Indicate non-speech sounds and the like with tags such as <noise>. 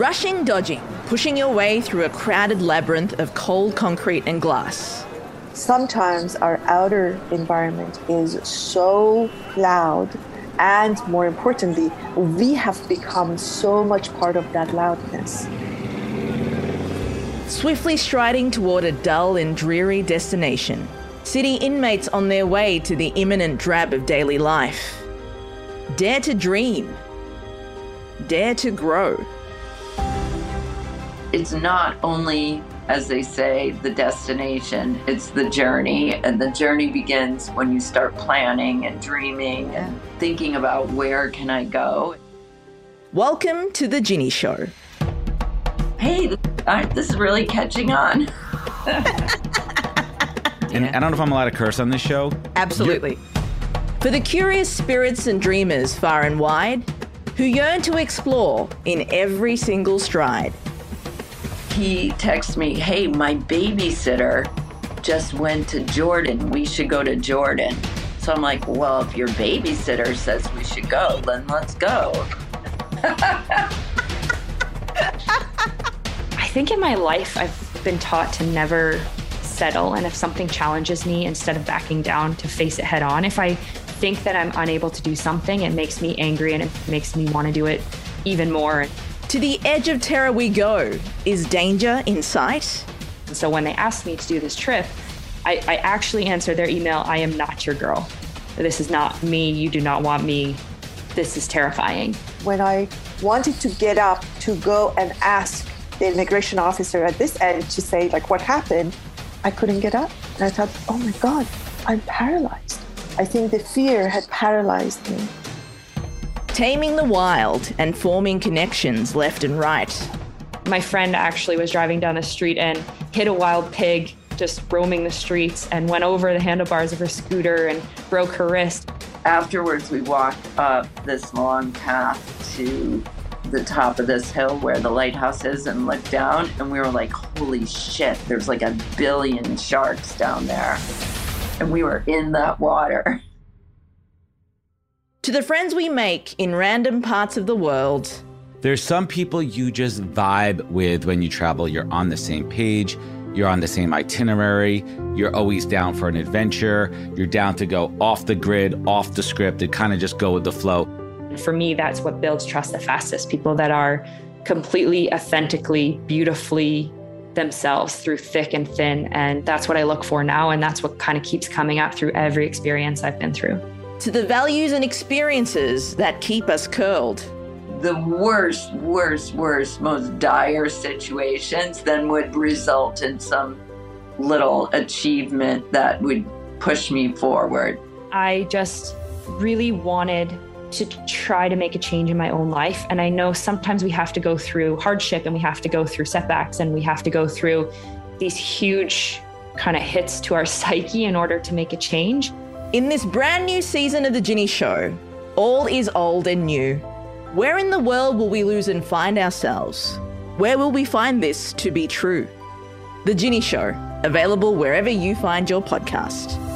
Rushing, dodging, pushing your way through a crowded labyrinth of cold concrete and glass. Sometimes our outer environment is so loud, and more importantly, we have become so much part of that loudness. Swiftly striding toward a dull and dreary destination, city inmates on their way to the imminent drab of daily life. Dare to dream. Dare to grow. It's not only, as they say, the destination, it's the journey. And the journey begins when you start planning and dreaming and thinking about where can I go. Welcome to The Ginni Show. Hey, this is really catching on. <laughs> And I don't know if I'm allowed to curse on this show. Absolutely. For the curious spirits and dreamers far and wide who yearn to explore in every single stride. He texts me, Hey, my babysitter just went to Jordan. We should go to Jordan. So I'm like, Well, if your babysitter says we should go, then let's go. <laughs> I think in my life, I've been taught to never settle. And if something challenges me, instead of backing down, to face it head on. If I think that I'm unable to do something, it makes me angry and it makes me want to do it even more. To the edge of terror we go. Is danger in sight? And so when they asked me to do this trip, I, I actually answered their email I am not your girl. This is not me. You do not want me. This is terrifying. When I wanted to get up to go and ask the immigration officer at this end to say, like, what happened, I couldn't get up. And I thought, oh my God, I'm paralyzed. I think the fear had paralyzed me. Taming the wild and forming connections left and right. My friend actually was driving down the street and hit a wild pig just roaming the streets and went over the handlebars of her scooter and broke her wrist. Afterwards, we walked up this long path to the top of this hill where the lighthouse is and looked down, and we were like, holy shit, there's like a billion sharks down there. And we were in that water. <laughs> To the friends we make in random parts of the world. There's some people you just vibe with when you travel. You're on the same page, you're on the same itinerary, you're always down for an adventure, you're down to go off the grid, off the script, and kind of just go with the flow. For me, that's what builds trust the fastest. People that are completely, authentically, beautifully themselves through thick and thin. And that's what I look for now. And that's what kind of keeps coming up through every experience I've been through. To the values and experiences that keep us curled. The worst, worst, worst, most dire situations then would result in some little achievement that would push me forward. I just really wanted to try to make a change in my own life. And I know sometimes we have to go through hardship and we have to go through setbacks and we have to go through these huge kind of hits to our <laughs> psyche in order to make a change. In this brand new season of The Ginni Show, all is old and new. Where in the world will we lose and find ourselves? Where will we find this to be true? The Ginni Show, available wherever you find your podcast.